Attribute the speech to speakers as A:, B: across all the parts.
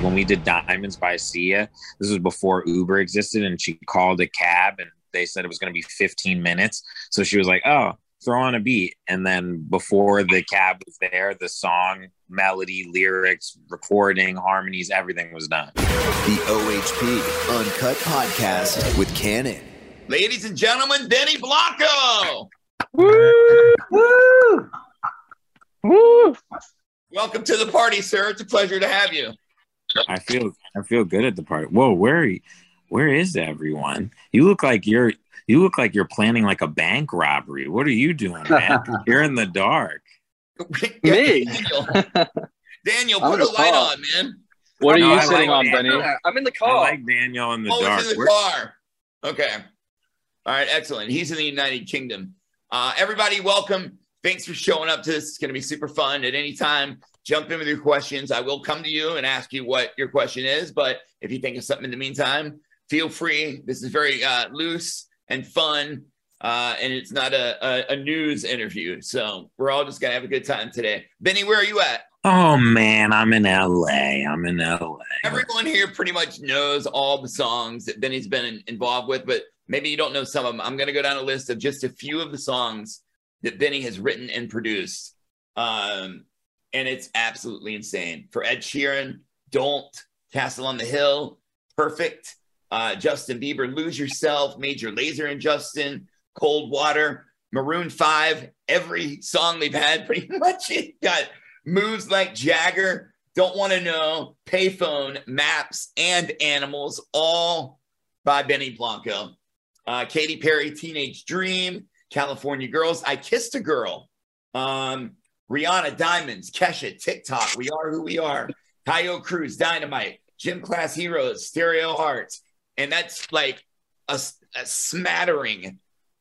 A: when we did Diamonds by Sia, this was before Uber existed, and she called a cab and they said it was going to be 15 minutes. So she was like, oh, throw on a beat. And then before the cab was there, the song, melody, lyrics, recording, harmonies, everything was done.
B: The OHP Uncut Podcast with Cannon.
C: Ladies and gentlemen, Benny Blanco.
D: Woo! Woo! Woo!
C: Welcome to the party, sir. It's a pleasure to have you.
A: I feel I feel good at the party. Whoa, where where is everyone? You look like you're you look like you're planning like a bank robbery. What are you doing, man? you're in the dark.
D: Me?
C: Daniel, Daniel put a
D: the
C: light
D: car.
C: on, man.
D: What are
A: No,
D: you
A: I
D: sitting
A: like
D: on,
A: it.
D: Benny? I'm in the
A: I
D: car.
A: like Daniel in the
C: Oh,
A: dark.
C: in the
A: Where-
C: car. Okay. All right, excellent. He's in the United Kingdom. Uh, everybody, welcome. Thanks for showing up to this. It's going to be super fun. At any time, jump in with your questions. I will come to you and ask you what your question is. But if you think of something in the meantime, feel free. This is very uh, loose and fun. Uh, and it's not a, a, a news interview. So we're all just going to have a good time today. Benny, where are you at?
A: Oh man, I'm in LA. I'm in LA.
C: Everyone here pretty much knows all the songs that Benny's been in- involved with, but maybe you don't know some of them. I'm going to go down a list of just a few of the songs that Benny has written and produced. Um, and it's absolutely insane. For Ed Sheeran, Don't, Castle on the Hill, Perfect, uh, Justin Bieber, Lose Yourself, Major Lazer and Justin, Cold Water, Maroon 5, every song they've had pretty much it got moves like Jagger, Don't Want to Know, Payphone, Maps, and Animals, all by Benny Blanco. Uh, Katy Perry, Teenage Dream, California Girls, I Kissed a Girl, um, Rihanna, Diamonds, Kesha, TikTok, We Are Who We Are, Taio Cruz, Dynamite, Gym Class Heroes, Stereo Hearts. And that's like a, a smattering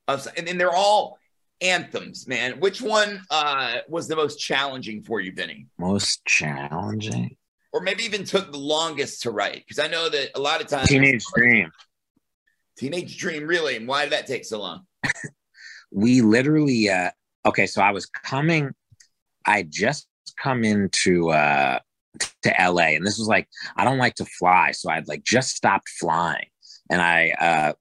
C: of, and then they're all anthems, man. Which one uh, was the most challenging for you, Benny?
A: Most challenging.
C: Or maybe even took the longest to write? Because I know that a lot of times
A: Teenage Dream.
C: Teenage Dream, really. And why did that take so long?
A: we literally uh okay so i was coming i just come into uh to la and this was like i don't like to fly so i'd like just stopped flying. And i uh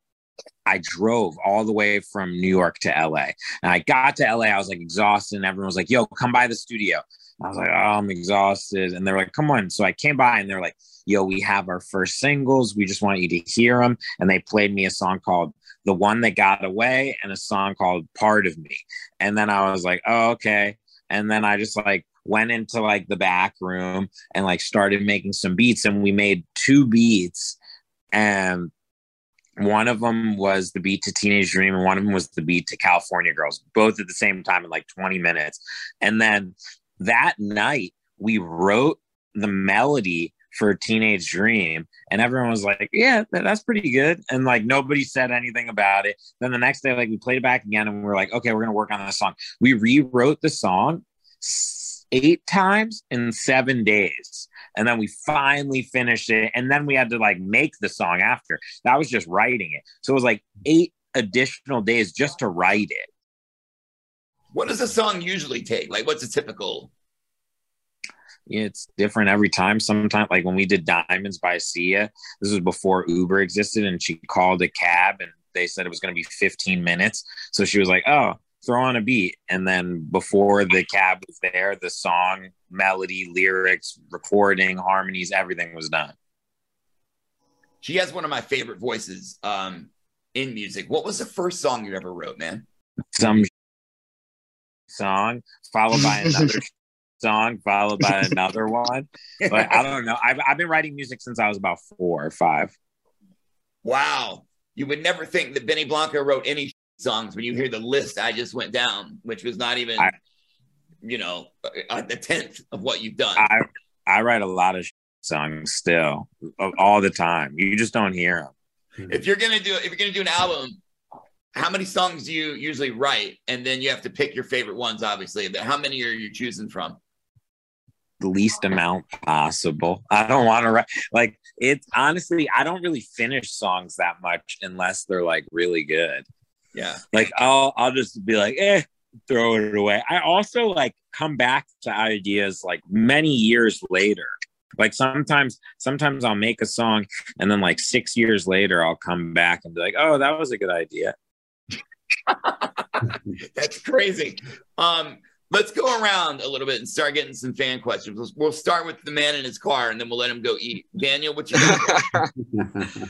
A: i drove all the way from new york to la and i got to la i was like exhausted and everyone was like yo come by the studio. I was like oh i'm exhausted. And they're like come on. So i came by and they're like yo we have our first singles. We just want you to hear them and they played me a song called the one that got away and a song called part of me. And then i was like oh okay. And then i just like went into like the back room and like started making some beats and we made two beats. And one of them was the beat to teenage dream and one of them was the beat to california girls both at the same time in like 20 minutes. And then that night we wrote the melody for a teenage dream and everyone was like yeah that- that's pretty good and like nobody said anything about it then the next day like we played it back again and we were like okay we're gonna work on this song we rewrote the song eight times in seven days and then we finally finished it and then we had to like make the song after that was just writing it so it was like eight additional days just to write it
C: What does a song usually take? Like, what's a typical?
A: It's different every time. Sometimes, like when we did Diamonds by Sia, this was before Uber existed, and she called a cab and they said it was going to be 15 minutes. So she was like, oh, throw on a beat. And then before the cab was there, the song, melody, lyrics, recording, harmonies, everything was done.
C: She has one of my favorite voices um, in music. What was the first song you ever wrote, man?
A: Some song followed by another song followed by another one. But I don't know. I've, I've been writing music since I was about four or five.
C: Wow. You would never think that Benny Blanco wrote any songs when you hear the list I just went down, which was not even,
A: I-
C: you know, a a tenth of what you've done.
A: I I write a lot of songs still all the time. You just don't hear them. Hmm.
C: if you're gonna do if you're gonna do an album, how many songs do you usually write? And then you have to pick your favorite ones, obviously. But how many are you choosing from?
A: The least amount possible. I don't want to write like it's honestly. I don't really finish songs that much unless they're like really good.
C: Yeah.
A: Like I'll I'll just be like, eh, throw it away. I also like come back to ideas like many years later. Like sometimes, sometimes I'll make a song and then like six years later, I'll come back and be like, oh, that was a good idea.
C: That's crazy. Um, let's go around a little bit and start getting some fan questions. We'll, we'll start with the man in his car and then we'll let him go eat. Daniel, what you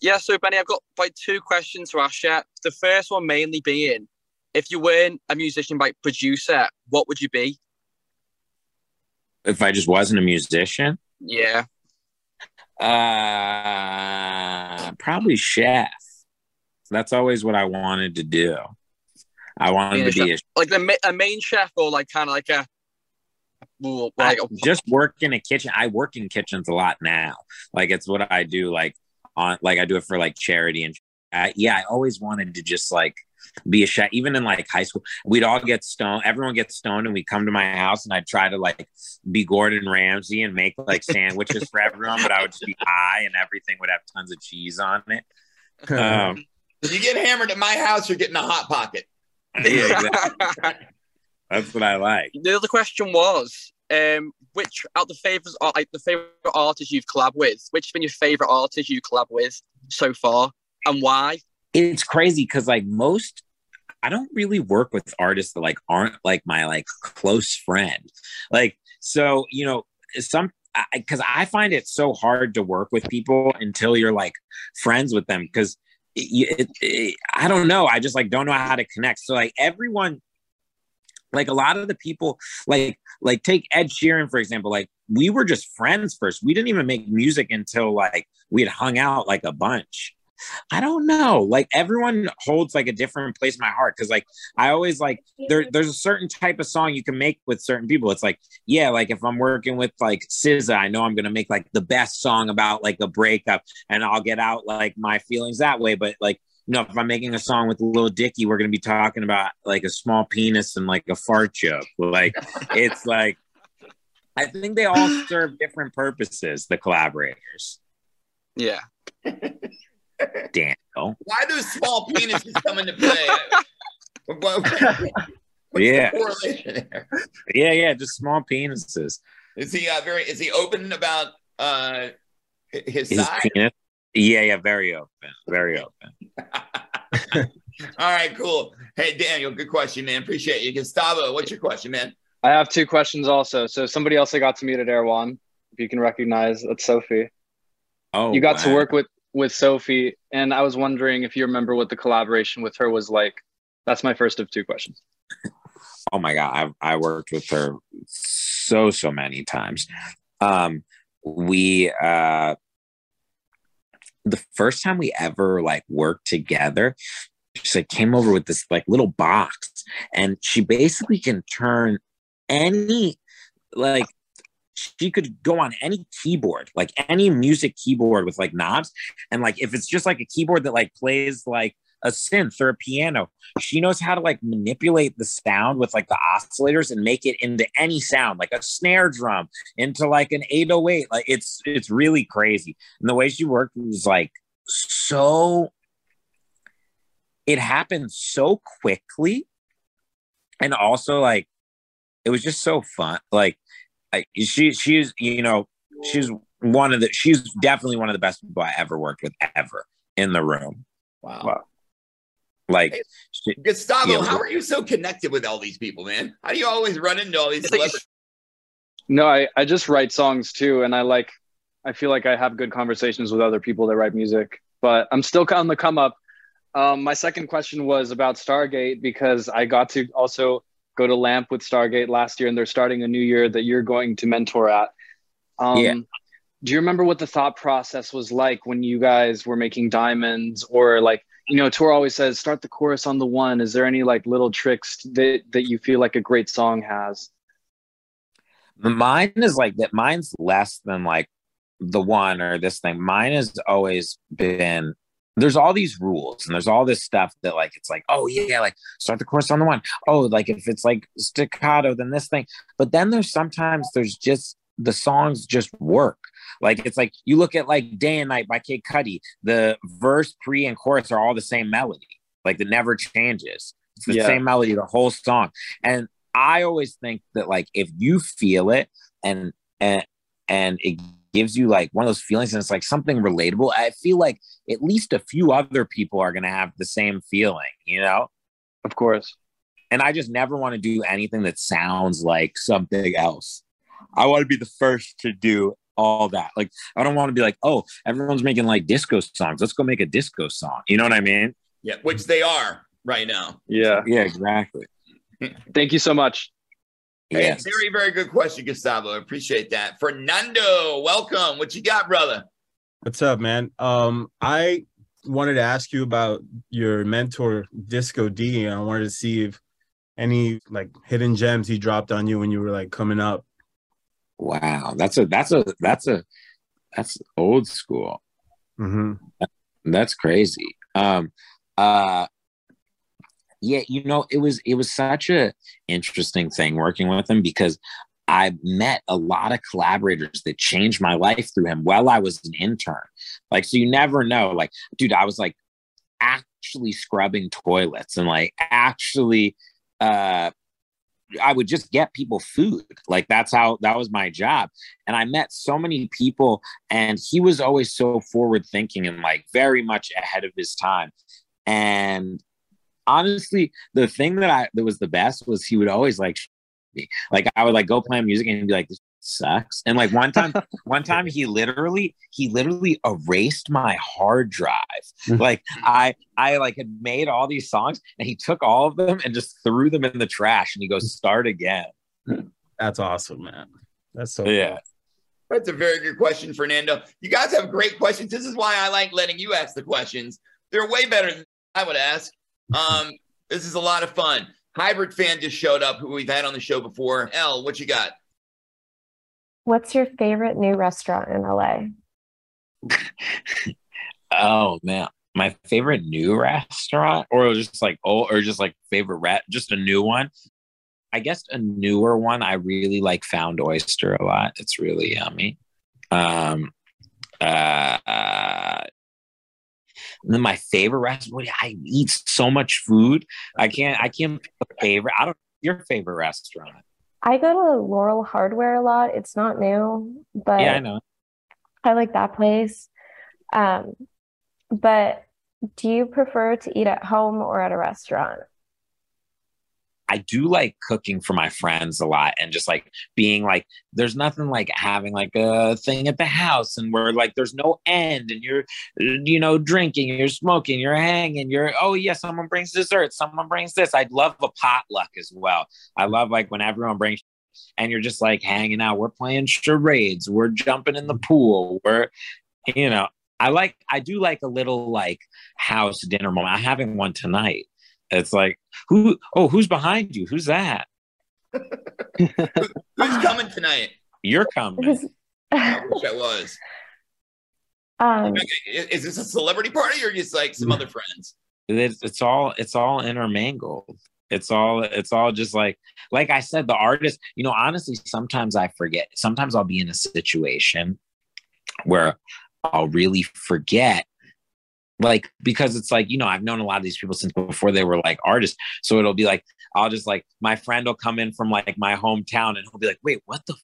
D: yeah, so Benny, I've got like two questions to ask you. The first one mainly being, if you weren't a musician, like producer, what would you be?
A: If I just wasn't a musician,
D: Yeah.
A: uh, probably chef. That's always what I wanted to do. I wanted
D: Being
A: to be a
D: Like the a main chef or like kind of like a well,
A: I
D: like
A: just work in a kitchen. I work in kitchens a lot now. Like it's what I do. Like on like I do it for like charity and uh, yeah. I always wanted to just like be a chef. Even in like high school, we'd all get stoned. Everyone gets stoned, and we come to my house, and I'd try to like be Gordon Ramsay and make like sandwiches for everyone. But I would just be high, and everything would have tons of cheese on it. Um,
C: if you get hammered at my house, you're getting a hot pocket.
A: Yeah, exactly. That's what I like.
D: the other question was, um, which out the favorites are like the favorite artists you've collabed with? Which has been your favorite artist you collab with so far, and why?
A: it's crazy because like most i don't really work with artists that like aren't like my like close friend like so you know some because I, find it so hard to work with people until you're like friends with them because it, it, i don't know. I just like don't know how to connect. So like everyone like a lot of the people like like take ed sheeran for example. Like we were just friends first. We didn't even make music until like we had hung out like a bunch I don't know. Like everyone holds like a different place in my heart because like I always like there there's a certain type of song you can make with certain people. It's like, yeah, like if I'm working with like SZA, I know I'm gonna make like the best song about like a breakup and I'll get out like my feelings that way. But like you know, if I'm making a song with Lil Dicky, we're gonna be talking about like a small penis and like a fart joke. Like it's like I think they all serve different purposes, the collaborators.
D: Yeah.
A: Daniel.
C: Why do small penises come into play? What's
A: Yeah.
C: the correlation there?
A: Yeah, yeah, just small penises.
C: Is he uh, very? Is he open about uh, his
A: His
C: size?
A: penis. Yeah, yeah, very open, very open.
C: All right, cool. Hey, Daniel, good question, man. Appreciate you. Gustavo, what's your question, man?
E: I have two questions also. So somebody else I got to meet at Erewhon, if you can recognize, that's Sophie.
A: Oh,
E: you got to work with with Sophie, and I was wondering if you remember what the collaboration with her was like. That's my first of two questions.
A: Oh my god, I I worked with her so so many times. Um, we uh, the first time we ever like worked together, she like came over with this like little box, and she basically can turn any like she could go on any keyboard, like any music keyboard with like knobs. And like if it's just like a keyboard that like plays like a synth or a piano, she knows how to like manipulate the sound with like the oscillators and make it into any sound, like a snare drum, into like an 808. Like it's it's really crazy. And the way she worked was like so it happened so quickly. And also like it was just so fun. Like I, she she's you know she's one of the she's definitely one of the best people I ever worked with ever in the room.
C: Wow.
E: Wow.
A: Like she,
C: Gustavo,
A: Yeah.
C: how are you so connected with all these people, man? How do you always run into all these
D: It's like-
C: celebrities?
E: No, I, I just write songs too, and I like I feel like I have good conversations with other people that write music, but I'm still on the come up. Um, my second question was about Stargate because I got to also go to Lamp with Stargate last year, and they're starting a new year that you're going to mentor at. Um,
A: Yeah.
E: Do you remember what the thought process was like when you guys were making diamonds, or like you know, Tor always says start the chorus on the one. Is there any like little tricks that that you feel like a great song has?
A: mine is like that. Mine's less than like the one or this thing. Mine has always been. There's all these rules and there's all this stuff that like it's like oh yeah like start the chorus on the one. Oh like if it's like staccato then this thing. But then there's sometimes there's just the songs just work. Like it's like you look at like day and night by Kid Cudi the verse pre and chorus are all the same melody. Like it never changes. It's the
E: Yeah.
A: same melody the whole song. And I always think that like if you feel it and and and it gives you like one of those feelings and it's like something relatable. I feel like at least a few other people are going to have the same feeling, you know?
E: Of course.
A: And I just never want to do anything that sounds like something else. I want to be the first to do all that. Like, I don't want to be like, oh, everyone's making like disco songs. Let's go make a disco song. You know what I mean?
C: Yeah, which they are right now.
E: Yeah.
A: Yeah, exactly.
E: Thank you so much.
C: Hey, very, very good question, Gustavo. I appreciate that. Fernando, welcome. What you got, brother?
F: What's up, man? Um, I wanted to ask you about your mentor, Disco D. and I wanted to see if any like hidden gems he dropped on you when you were like coming up.
A: Wow. That's a that's a that's a that's old school.
F: Mm-hmm.
A: That's crazy. Um uh yeah, you know, it was it was such a interesting thing working with him because I met a lot of collaborators that changed my life through him while I was an intern. Like, so you never know. Like, dude, I was like actually scrubbing toilets and like actually uh I would just get people food. Like that's how that was my job. And I met so many people and he was always so forward thinking and like very much ahead of his time. And honestly, the thing that I that was the best was he would always like me. Like I would like go play music and he'd be like, this sucks. And like one time, one time he literally, he literally erased my hard drive. Hmm. like I I like had made all these songs and he took all of them and just threw them in the trash and he goes, start again.
F: That's awesome, man. That's so
A: Yeah.
C: That's a very good question, Fernando. You guys have great questions. This is why I like letting you ask the questions. They're way better than I would ask. Um, this is a lot of fun. Hybrid fan just showed up, who we've had on the show before. L, what you got?
G: What's your favorite new restaurant in LA?
A: Oh man. My favorite new restaurant, or just like oh, or just like favorite rat, just a new one. I guess a newer one. I really like Found Oyster a lot. It's really yummy. Um, uh, uh, and then my favorite restaurant. I eat so much food. I can't. I can't pick a favorite. I don't. Your favorite restaurant?
G: I go to Laurel Hardware a lot. It's not new, but
A: yeah, I know.
G: I like that place. Um, but do you prefer to eat at home or at a restaurant?
A: I do like cooking for my friends a lot and just like being like, there's nothing like having like a thing at the house and where like there's no end and you're, you know, drinking, you're smoking, you're hanging, you're, oh, yeah, someone brings dessert, someone brings this. I love a potluck as well. I love like when everyone brings, and you're just like hanging out. We're playing charades, we're jumping in the mm. pool, we're, you know, I like, I do like a little like house dinner moment. I'm having one tonight. It's like, who? Oh, who's behind you? Who's that?
C: Who's coming tonight?
A: You're coming.
C: I wish I was.
G: um,
C: Is is this a celebrity party or just like some other friends?
A: It's, it's all it's all intermingled. It's all it's all just like like I said, the artist. You know, honestly, sometimes I forget. Sometimes I'll be in a situation where I'll really forget like because it's like you know i've known a lot of these people since before they were like artists so it'll be like i'll just like my friend will come in from like my hometown and he'll be like wait what the f-?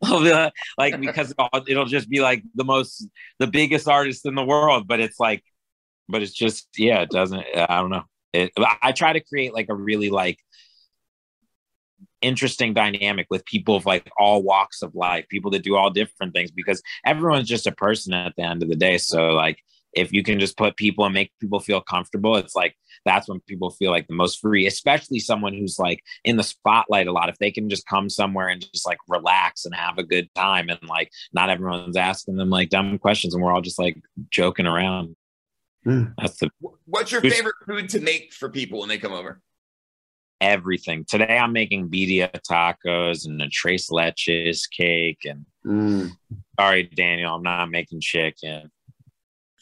A: I'll be like, like because it'll, it'll just be like the most the biggest artist in the world but it's like but it's just yeah it doesn't i don't know it, i try to create like a really like interesting dynamic with people of like all walks of life people that do all different things because everyone's just a person at the end of the day so like if you can just put people and make people feel comfortable it's like that's when people feel like the most free especially someone who's like in the spotlight a lot if they can just come somewhere and just like relax and have a good time and like not everyone's asking them like dumb questions and we're all just like joking around
F: Mm.
A: that's the
C: What's your favorite food to make for people when they come over?
A: everything today i'm making birria tacos and a tres leches cake and
H: Mm.
A: sorry daniel i'm not making chicken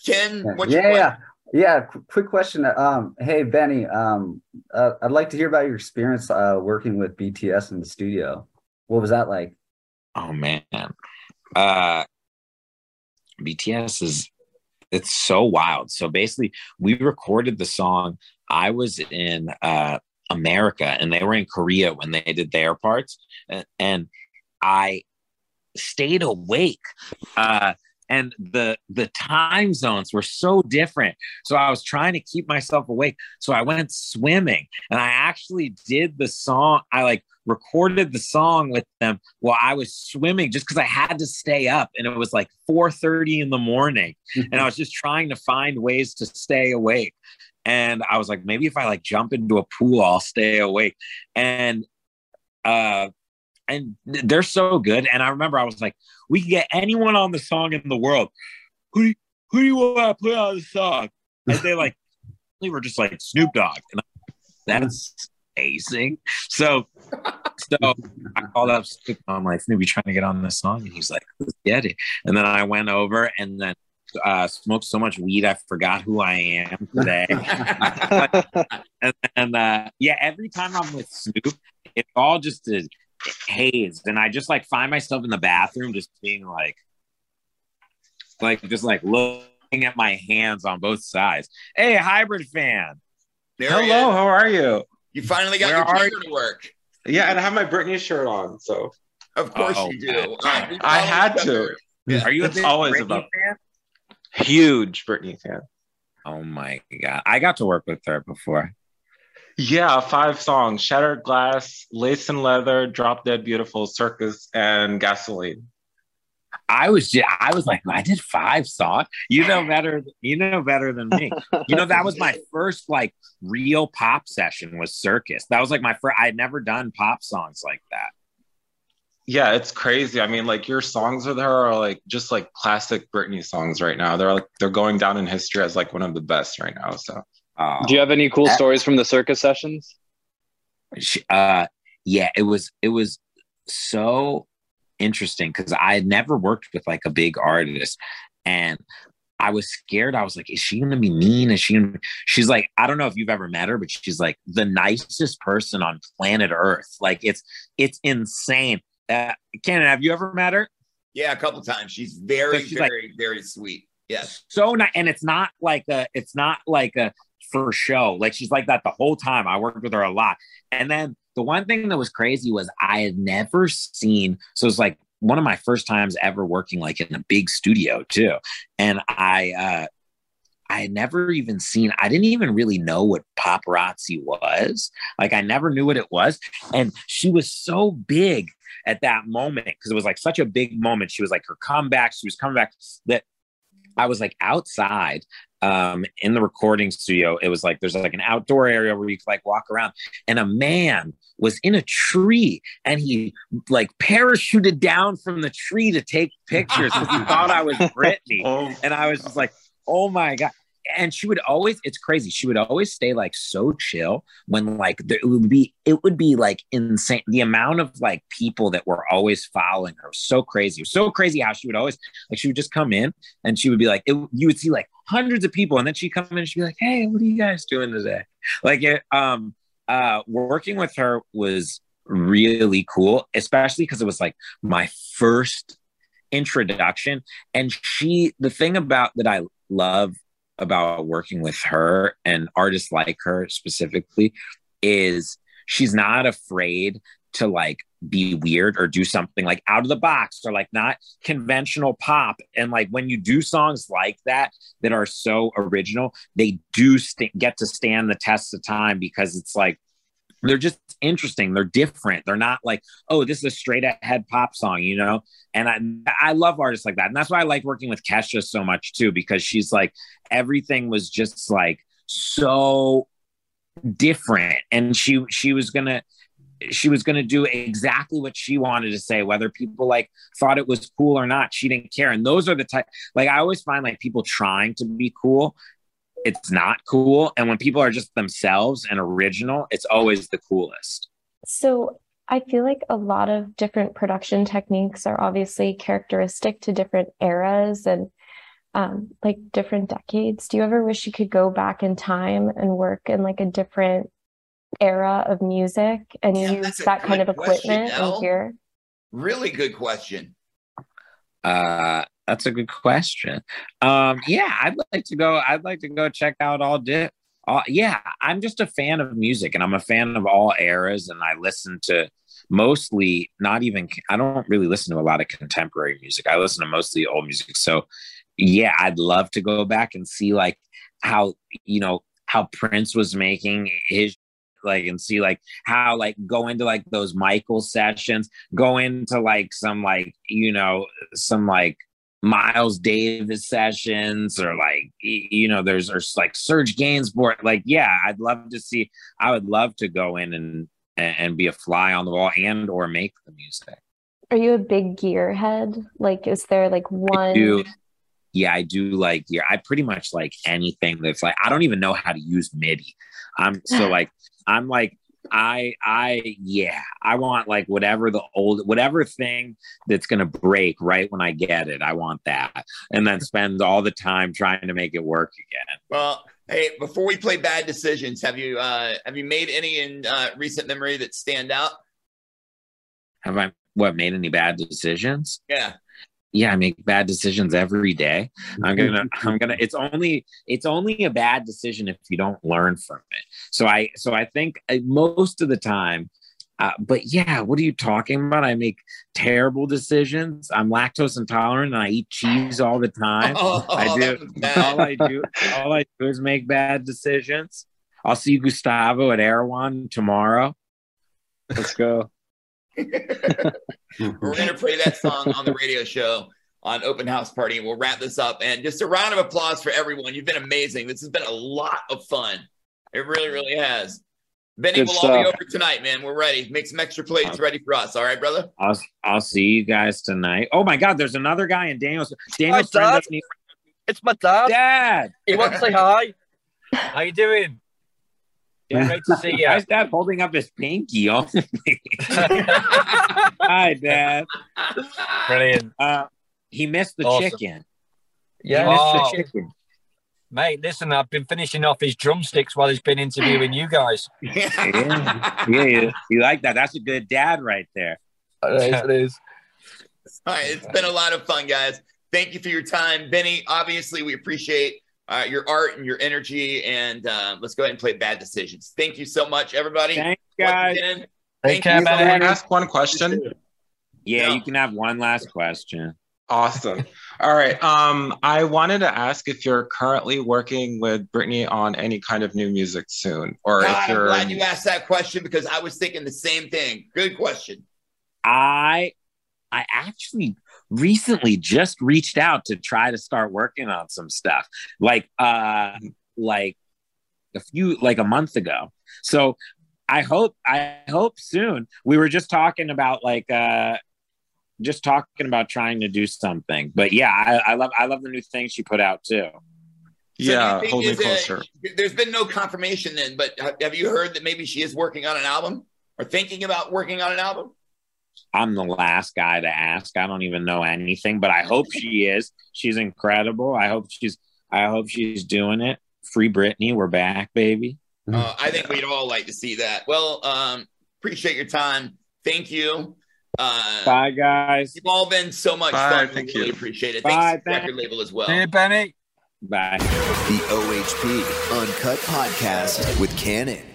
C: Ken,
H: Yeah,
C: what's your
H: yeah,
C: question?
H: yeah, yeah. Quick question. Um, hey Benny, um, uh, I'd like to hear about your experience uh, working with BTS in the studio. What was that like?
A: Oh man. Uh BTS is it's so wild. So basically we recorded the song. I was in uh America and they were in Korea when they did their parts. And, and I stayed awake. Uh, and the the time zones were so different. So i was trying to keep myself awake. So i went swimming and i actually did the song i like recorded the song with them while i was swimming just because i had to stay up and it was like 4.30 in the morning and i was just trying to find ways to stay awake. And i was like maybe if i like jump into a pool i'll stay awake. And uh and they're so good. And I remember I was like, we can get anyone on the song in the world. Who do you, who do you want to put on the song? And they like, they were just like Snoop Dogg. And I, that's amazing. So, so I called up Snoop. I'm like, Snoop, you trying to get on this song? And he's like, let's get it. And then I went over and then uh, smoked so much weed I forgot who I am today. and then, uh, yeah, every time I'm with Snoop, it's all just a haze and i just like find myself in the bathroom just being like like just like looking at my hands on both sides hey hybrid fan
C: There
I: Hello,
C: he
I: how are you?
C: You finally got
A: Where
C: your
A: are
C: t-shirt to work.
I: Yeah, and I have my Britney shirt on, so
C: Of course
A: Oh,
C: you do. Uh,
I: I had to.
C: Yeah.
A: are you a
I: It's
A: big
I: always
A: Britney
I: about-
A: fan
I: huge Britney fan.
A: oh my god i got to work with her before
I: Yeah, five songs: Shattered Glass, Lace and Leather, Drop Dead Beautiful, Circus, and Gasoline.
A: i was just, i was like i did five songs you know better you know better than me you know that was my first like real pop session was circus that was like my first i had never done pop songs like that
I: Yeah, it's crazy. I mean, like your songs with her are like just like classic Britney songs right now. They're like they're going down in history as like one of the best right now. So
A: Oh.
E: Do you have any cool
A: Uh,
E: stories from the circus sessions?
A: uh yeah it was it was so interesting because i had never worked with like a big artist and i was scared i was like is she gonna be mean is she gonna be... she's like i don't know if you've ever met her but she's like the nicest person on planet earth like it's it's insane uh Ken, have you ever met her
C: Yeah, a couple times. She's very,
A: So she's like-
C: very, very sweet. Yes.
A: so nice and it's not like a it's not like a for show like she's like that the whole time i worked with her a lot and then the one thing that was crazy was i had never seen so it was like one of my first times ever working like in a big studio too and i uh I had never even seen, I didn't even really know what paparazzi was. Like, I never knew what it was. And she was so big at that moment because it was like such a big moment. She was like her comeback, she was coming back that I was like outside um in the recording studio. It was like there's like an outdoor area where you could like walk around, and a man was in a tree and he like parachuted down from the tree to take pictures because he thought I was Britney.
I: oh,
A: And I was just like, oh my God. And she would always, it's crazy. She would always stay like so chill when like there, it would be, it would be like insane. The amount of like people that were always following her so crazy. So crazy how she would always, like, she would just come in and she would be like, it, you would see like hundreds of people. And then she'd come in and she'd be like, hey, what are you guys doing today? Like, it, um, uh, working with her was really cool, especially because it was like my first introduction and she the thing about that i love about working with her and artists like her specifically is she's not afraid to like be weird or do something like out of the box or like not conventional pop. And like when you do songs like that that are so original they do st- get to stand the test of time because it's like they're just interesting. They're different. They're not like oh this is a straight ahead pop song you know? And i i love artists like that. And that's why i like working with kesha so much too because she's like everything was just like so different. And she she was gonna she was going to do exactly what she wanted to say whether people like thought it was cool or not. She didn't care. And those are the type like i always find like people trying to be cool it's not cool and when people are just themselves and original it's always the coolest
G: So I feel like a lot of different production techniques are obviously characteristic to different eras and um, like different decades. Do you ever wish you could go back in time and work in like a different era of music and
C: Yeah,
G: use that kind of equipment
C: Elle.
G: and gear?
C: Really good question.
A: Uh, that's a good question. Um, yeah, I'd like to go. I'd like to go check out all di- all, yeah, I'm just a fan of music, and I'm a fan of all eras, and I listen to mostly not even I don't really listen to a lot of contemporary music. I listen to mostly old music. So yeah, I'd love to go back and see like how you know how Prince was making his like and see like how like go into like those Michael sessions, go into like some like you know some like Miles Davis sessions or like you know there's there's like Serge Gainsbourg like yeah I'd love to see I would love to go in and and be a fly on the wall and or make the music.
G: Are you a big gear head? Like is there like one
A: I do, yeah, I do like gear. I pretty much like anything that's like I don't even know how to use MIDI. I'm so like I'm like I I yeah, I want like whatever the old whatever thing that's gonna break right when I get it. I want that. And then spend all the time trying to make it work again.
C: Well, hey, before we play bad decisions, have you uh have you made any in uh, recent memory that stand out?
A: Have I what made any bad decisions?
C: Yeah
A: yeah i make bad decisions every day. I'm gonna i'm gonna it's only it's only a bad decision if you don't learn from it. So i so i think uh, most of the time uh, but yeah what are you talking about? I make terrible decisions. I'm lactose intolerant and i eat cheese all the time. Oh, i do all i do all i do is make bad decisions. I'll see gustavo at erewhon tomorrow.
E: Let's go
C: We're going to play that song on the radio show on Open House Party. And we'll wrap this up. And just a round of applause for everyone. You've been amazing. This has been a lot of fun. It really, really has. Benny, Good we'll stuff. all be over tonight, man. We're ready. Make some extra plates ready for us. All right, brother?
A: I'll, I'll see you guys tonight. Oh, my God. There's another guy in Daniel's. Daniel's
D: hi, Dad. It's my dad.
A: Dad.
D: He wants to say hi.
J: How you doing? Yeah, great to see you.
A: Why Dad holding up his pinky only? Hi, Dad.
J: Brilliant.
A: Uh, he missed the awesome. chicken.
J: Yeah, he missed oh. the chicken. Mate, listen, I've been finishing off his drumsticks while he's been interviewing you guys.
A: yeah, yeah, you, you like that? That's a good dad right there.
D: It is. It is.
C: All right, it's been a lot of fun, guys. Thank you for your time, Benny. Obviously, we appreciate uh, your art and your energy. And uh, let's go ahead and play bad decisions. Thank you so much, everybody.
A: Thanks, guys.
I: Again, thank you. Can I ask one question?
A: Yeah, no. you can have one last question.
I: Awesome. All right. Um, I wanted to ask if you're currently working with Britney on any kind of new music soon, or God, if you're.
C: I'm glad you asked that question because I was thinking the same thing. Good question.
A: I, I actually recently just reached out to try to start working on some stuff like uh like a few like a month ago. So i hope i hope soon we were just talking about like uh just talking about trying to do something. But yeah i, I love i love the new thing she put out too.
I: So yeah hold me closer.
C: there's been no confirmation then but have you heard that maybe she is working on an album or thinking about working on an album
A: I'm the last guy to ask. I don't even know anything, but I hope she is. She's incredible. I hope she's I hope she's doing it. Free Britney, we're back, baby.
C: Uh, I think we'd all like to see that. Well, um, appreciate your time. Thank you. Uh,
A: Bye, guys.
C: You've all been so much
I: Bye,
C: fun.
I: Thank
C: we really
I: you.
C: appreciate it.
A: Bye,
C: Thanks to the record label as well.
J: See you, Benny.
A: Bye.
B: The OHP Uncut Podcast with Cannon.